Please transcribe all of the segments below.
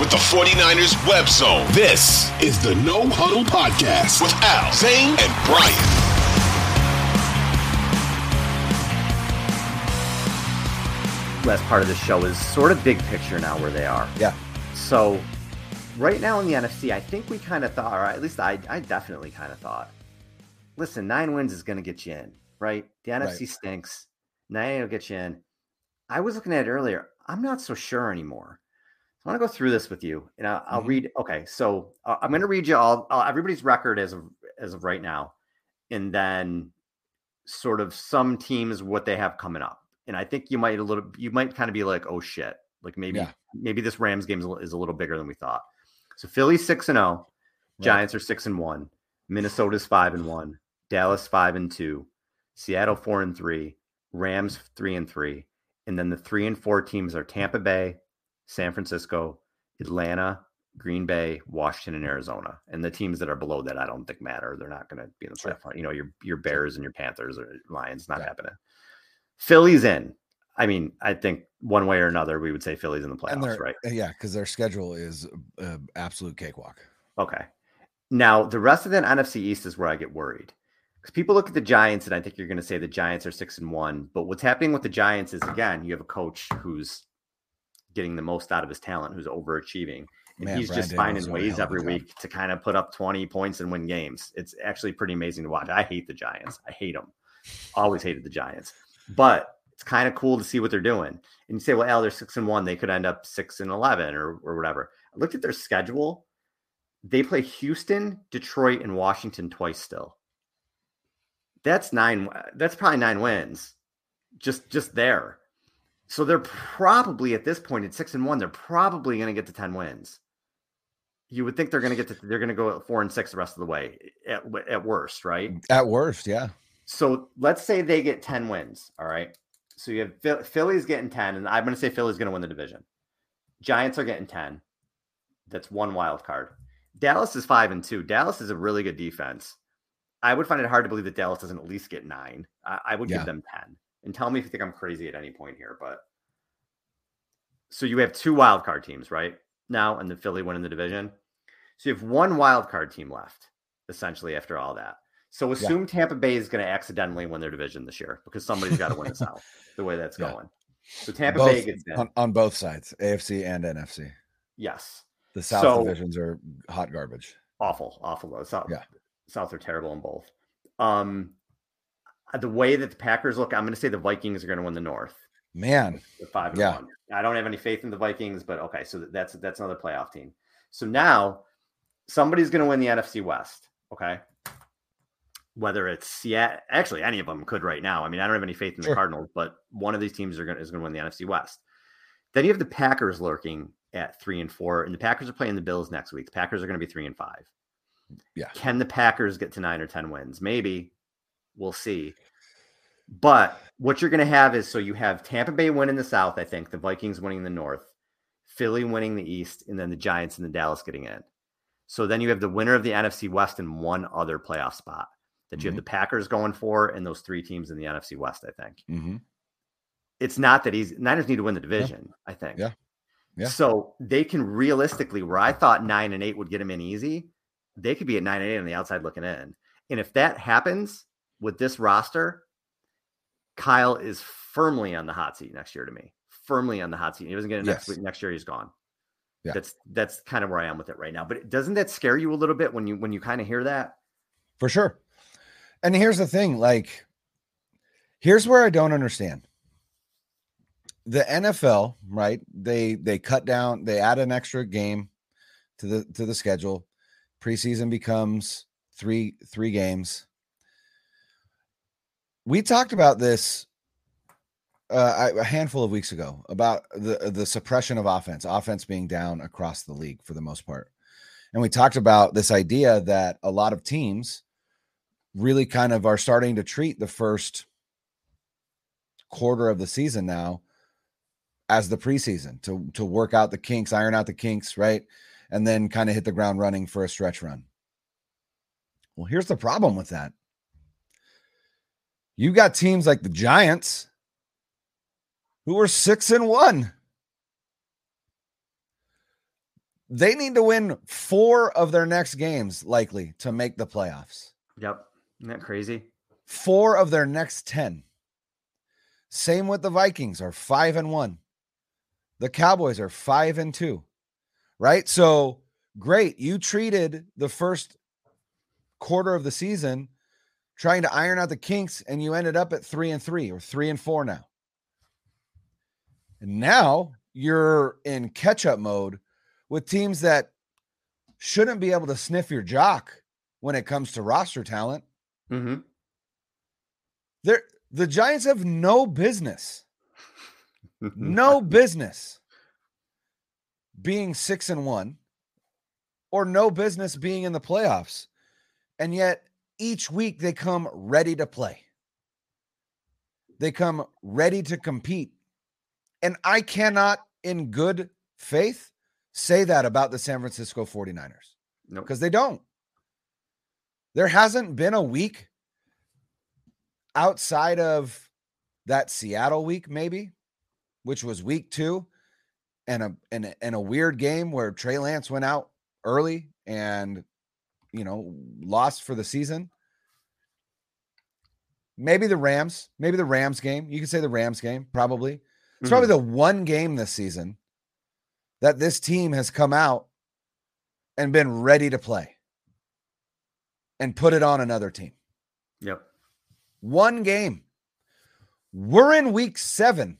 with the 49ers web zone. This is the No Huddle Podcast with Al, Zane, and Brian. last part of the show is sort of big picture now where they are. Yeah. So right now in the NFC, I think we kind of thought, or at least I, I definitely kind of thought, listen, nine wins is going to get you in, right? The NFC Right. stinks. Nine will get you in. I was looking at it earlier. I'm not so sure anymore. I want to go through this with you, and I'll, I'll Mhm. read. Okay, so uh, I'm going to read you all uh, everybody's record as of as of right now, and then sort of some teams what they have coming up. And I think you might a little, you might kind of be like, oh shit, like maybe Yeah. maybe this Rams game is a, is a little bigger than we thought. So Philly's six and zero, Giants are six and one, Minnesota's five and one, Dallas five and two, Seattle four and three, Rams three and three, and then the three and four teams are Tampa Bay, San Francisco, Atlanta, Green Bay, Washington, and Arizona. And the teams that are below that, I don't think matter. They're not going to be in the Sure. playoff. You know, your your Bears and your Panthers or Lions, not Yeah. happening. Philly's in. I mean, I think one way or another, we would say Philly's in the playoffs, right? yeah, because their schedule is uh, absolute cakewalk. Okay. Now the rest of the NFC East is where I get worried because people look at the Giants and I think you're going to say the Giants are six and one. But what's happening with the Giants is again, you have a coach who's getting the most out of his talent, who's overachieving, and Man, he's Brian just Daboll's finding ways hell of a every week to kind of put up 20 points and win games. It's actually pretty amazing to watch. I hate the Giants. I hate them. Always hated the Giants, but it's kind of cool to see what they're doing. And you say, well, Al, they're six and one. They could end up six and eleven or or whatever. I looked at their schedule. They play Houston, Detroit, and Washington twice still. That's nine. Uh, that's probably nine wins, just just there. So they're probably at this point at six and one. They're probably going to get to ten wins. You would think they're going to get to. They're going to go at four and six the rest of the way at at worst, right? At worst, yeah. So let's say they get 10 wins. All right. So you have Phil- Philly's getting 10, and I'm going to say Philly's going to win the division. Giants are getting 10. That's one wild card. Dallas is five and two. Dallas is a really good defense. I would find it hard to believe that Dallas doesn't at least get nine. I, I would Yeah. give them 10. And tell me if you think I'm crazy at any point here. But so you have two wild card teams, right? Now, and the Philly winning the division. So you have one wild card team left, essentially, after all that. So assume Tampa Bay is going to accidentally win their division this year because somebody's got to win the South the way that's Yeah. going. So Tampa Both- Bay gets in. on, on both sides, AFC and NFC. yes. The South So- divisions are hot garbage. Awful, awful. South, Yeah. South are terrible in both. Um, the way that the Packers look, I'm going to say the Vikings are going to win the North. Man, five and Yeah. one. I don't have any faith in the Vikings, but okay, so that's that's another playoff team. So now somebody's going to win the NFC West. Okay, whether it's Seattle, actually any of them could right now. I mean, I don't have any faith in the Cardinals, but one of these teams are going is going to win the NFC West. Then you have the Packers lurking at three and four, and the Packers are playing the Bills next week. The Packers are going to be three and five. Yeah. Can the Packers get to nine or ten wins? Maybe. We'll see. But what you're going to have is so you have Tampa Bay winning the South, I think, the Vikings winning the North, Philly winning the East, and then the Giants and the Dallas getting in. So then you have the winner of the NFC West and one other playoff spot that you have Mhm. the Packers going for and those three teams in the NFC West, I think. hmm It's not that easy. Niners need to win the division, I think. Yeah. Yeah. So they can realistically, where I thought nine and eight would get them in easy, they could be at nine and eight on the outside looking in. And if that happens with this roster, Kyle is firmly on the hot seat next year to me. Firmly on the hot seat. He doesn't get it next Yes. week. Next year, he's gone. Yeah. That's that's kind of where I am with it right now. But doesn't that scare you a little bit when you when you kind of hear that? for sure. And here's the thing like, here's where I don't understand. The NFL, right? They they cut down, they add an extra game to the to the schedule. Preseason becomes three three games. We talked about this uh, a handful of weeks ago about the the suppression of offense, offense being down across the league for the most part, and we talked about this idea that a lot of teams really kind of are starting to treat the first quarter of the season now as the preseason to to work out the kinks, iron out the kinks, right? And then kind of hit the ground running for a stretch run. Well, here's the problem with that. You got teams like the Giants who are 6 and 1. They need to win four of their next games, likely to make the playoffs. Yep. Isn't that crazy? Four of their next 10. Same with the Vikings are five and one. The Cowboys are five and two. Right. So great. You treated the first quarter of the season trying to iron out the kinks, and you ended up at three and three or three and four now. And now you're in catch up mode with teams that shouldn't be able to sniff your jock when it comes to roster talent. Mm-hmm. They're, the Giants have no business, no business being six and one or no business being in the playoffs. And yet each week they come ready to play. They come ready to compete. And I cannot, in good faith, say that about the San Francisco 49ers. Nope. Because they don't. There hasn't been a week outside of that Seattle week, maybe, which was week two, and a and, and a weird game where Trey Lance went out early and you know lost for the season. Maybe the Rams, maybe the Rams game. You could say the Rams game, probably. It's Mm-hmm. probably the one game this season that this team has come out and been ready to play and put it on another team. Yep. One game. We're in week seven.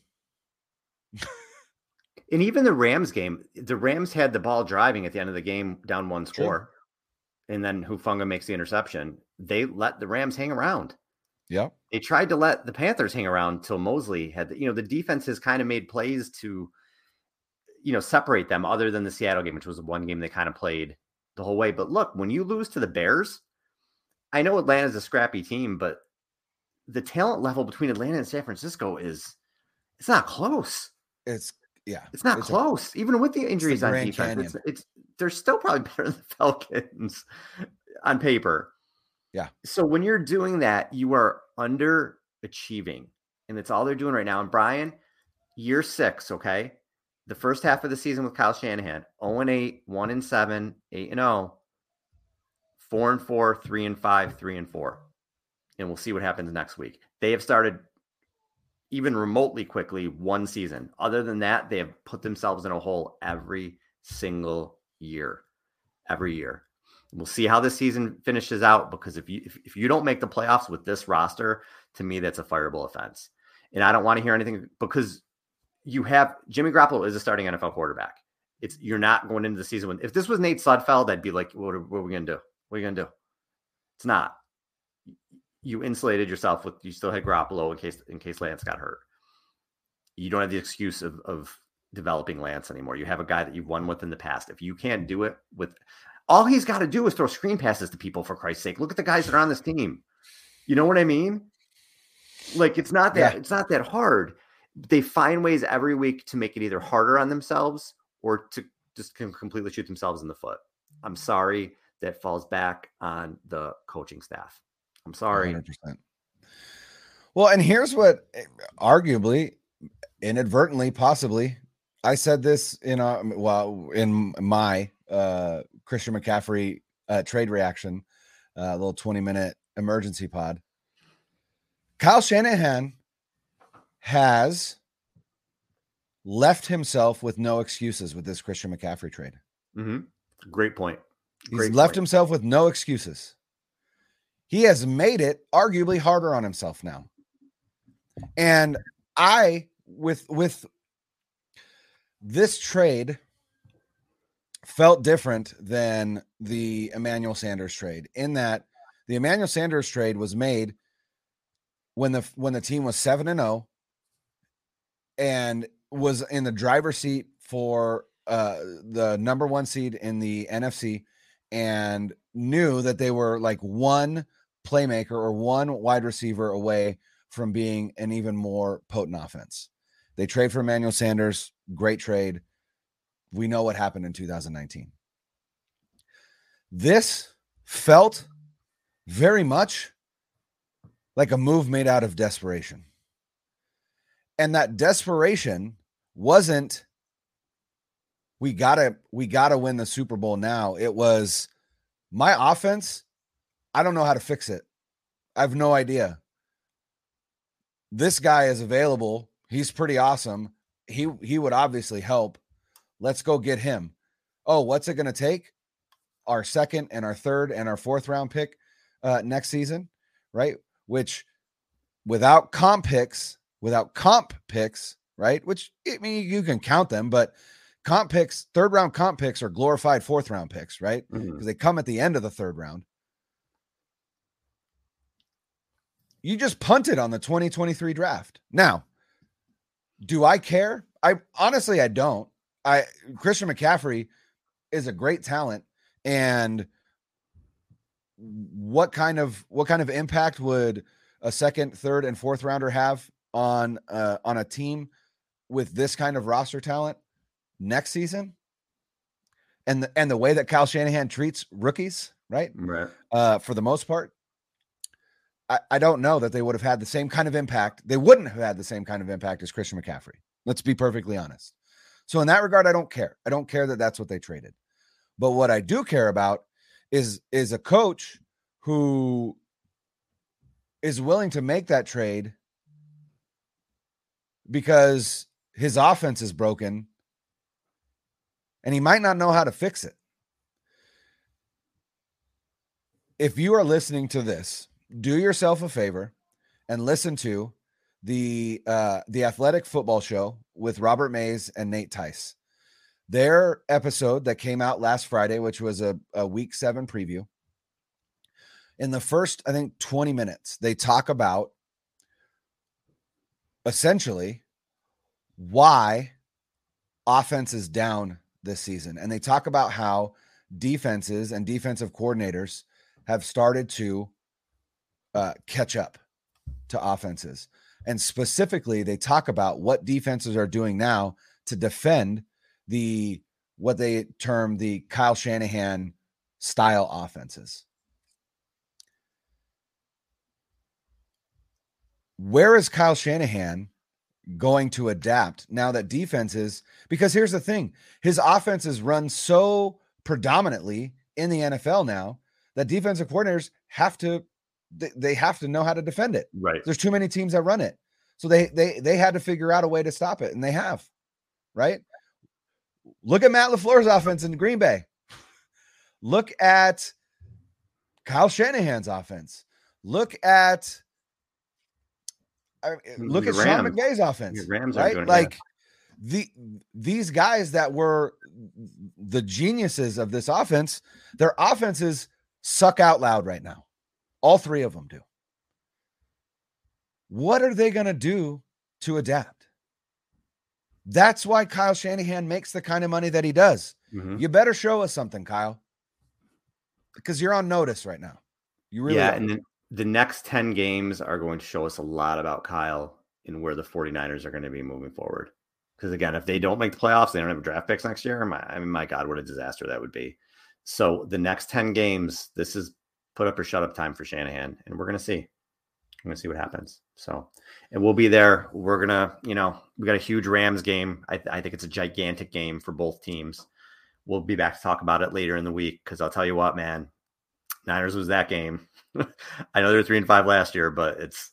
And even the Rams game, the Rams had the ball driving at the end of the game, down one score, and then Hufanga makes the interception. They let the Rams hang around. Yeah. They tried to let the Panthers hang around till Mosley had, the, you know, the defense has kind of made plays to, you know, separate them. Other than the Seattle game, which was the one game they kind of played the whole way. But look, when you lose to the Bears, I know Atlanta's a scrappy team, but the talent level between Atlanta and San Francisco is it's not close. It's yeah. It's not a- close, even with the injuries on Grand defense. It's, it's they're still probably better than the Falcons on paper. Yeah. So when you're doing that, you are underachieving, and that's all they're doing right now. And Brian, year six, okay, the first half of the season with Kyle Shanahan, 0 and 8, 1 and 7, 8 and 0, 4 and 4, 3 and 5, 3 and 4. And we'll see what happens next week. They have started even remotely quickly one season. Other than that, they have put themselves in a hole every single year. Every year. We'll see how this season finishes out because if you if, if you don't make the playoffs with this roster, to me that's a fireable offense. And I don't want to hear anything because you have Jimmy Garoppolo is a starting NFL quarterback. It's you're not going into the season when if this was Nate Sudfeld, I'd be like, what are, what are we gonna do? What are you gonna do? It's not. You insulated yourself with you still had Garoppolo in case in case Lance got hurt. You don't have the excuse of of developing Lance anymore. You have a guy that you've won with in the past. If you can't do it with all he's got to do is throw screen passes to people for Christ's sake. Look at the guys that are on this team. You know what I mean? Like it's not that Yeah. it's not that hard. They find ways every week to make it either harder on themselves or to just completely shoot themselves in the foot. I'm sorry that falls back on the coaching staff. I'm sorry. 100%. Well, and here's what eh, arguably, inadvertently, possibly, I said this in uh, well in my uh, Christian McCaffrey uh, trade reaction, uh, little 20 minute emergency pod. Kyle Shanahan has left himself with no excuses with this Christian McCaffrey trade. Mhm. Great point. He's Great left himself with no excuses. He has made it arguably harder on himself now. And I with with this trade felt different than the Emmanuel Sanders trade in that the Emmanuel Sanders trade was made when the when the team was 7 and 0 and was in the driver's seat for uh the number 1 seed in the NFC and knew that they were like one playmaker or one wide receiver away from being an even more potent offense. They trade for Emmanuel Sanders, great trade. We know what happened in 2019. This felt very much like a move made out of desperation. And that desperation wasn't we gotta we gotta win the Super Bowl now. It was my offense. I don't know how to fix it. I have no idea. This guy is available. He's pretty awesome. He he would obviously help. Let's go get him. Oh, what's it going to take? Our second and our third and our fourth round pick uh, next season, right? Which without comp picks, without comp picks, right? Which I mean you can count them, but comp picks, third round comp picks are glorified fourth round picks, right? Because Mhm. they come at the end of the third round. You just punted on the 2023 draft. Now, do I care? I honestly I don't. I Christian McCaffrey is a great talent and what kind of what kind of impact would a second, third and fourth rounder have on uh on a team with this kind of roster talent next season? And the, and the way that Kyle Shanahan treats rookies, right? Right. uh, for the most part. I, I don't know that they would have had the same kind of impact. They wouldn't have had the same kind of impact as Christian McCaffrey. Let's be perfectly honest. So, in that regard, I don't care. I don't care that that's what they traded. But what I do care about is is a coach who is willing to make that trade because his offense is broken and he might not know how to fix it. If you are listening to this, do yourself a favor and listen to the uh the athletic football show with Robert Mays and Nate Tice. Their episode that came out last Friday, which was a, a week seven preview. In the first, I think, 20 minutes, they talk about essentially why offense is down this season. And they talk about how defenses and defensive coordinators have started to uh, catch up to offenses. And specifically, they talk about what defenses are doing now to defend the what they term the Kyle Shanahan style offenses. Where is Kyle Shanahan going to adapt now that defenses because here's the thing his offenses run so predominantly in the NFL now that defensive coordinators have to they, they have to know how to defend it Right. there's too many teams that run it so they they they had to figure out a way to stop it and they have right look at Matt LaFleur's offense in Green Bay look at Kyle Shanahan's offense look at I, look at Sean. McVay's offense Rams right? doing it, yeah. like the these guys that were the geniuses of this offense, their offenses suck out loud right now. All three of them do. What are they going to do to adapt? That's why Kyle Shanahan makes the kind of money that he does. Mhm. You better show us something, Kyle, because you're on notice right now. You really yeah, are. and then the next 10 games are going to show us a lot about Kyle and where the 49ers are going to be moving forward. Because again, if they don't make the playoffs, they don't have draft picks next year. My, I mean, my God, what a disaster that would be. So the next 10 games, this is put up or shut up time for Shanahan, and we're going to see. We're going to see what happens. So, and we'll be there. We're going to, you know, we got a huge Rams game. I, I think it's a gigantic game for both teams. We'll be back to talk about it later in the week because I'll tell you what, man, Niners was that game. I know they're three and five last year, but it's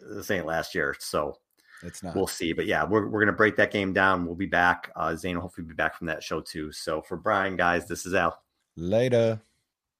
this ain't last year. So it's not. we'll see. But yeah, we're, we're going to break that game down. We'll be back. Uh, Zane will hopefully be back from that show too. So for Brian, guys, this is Al. Later.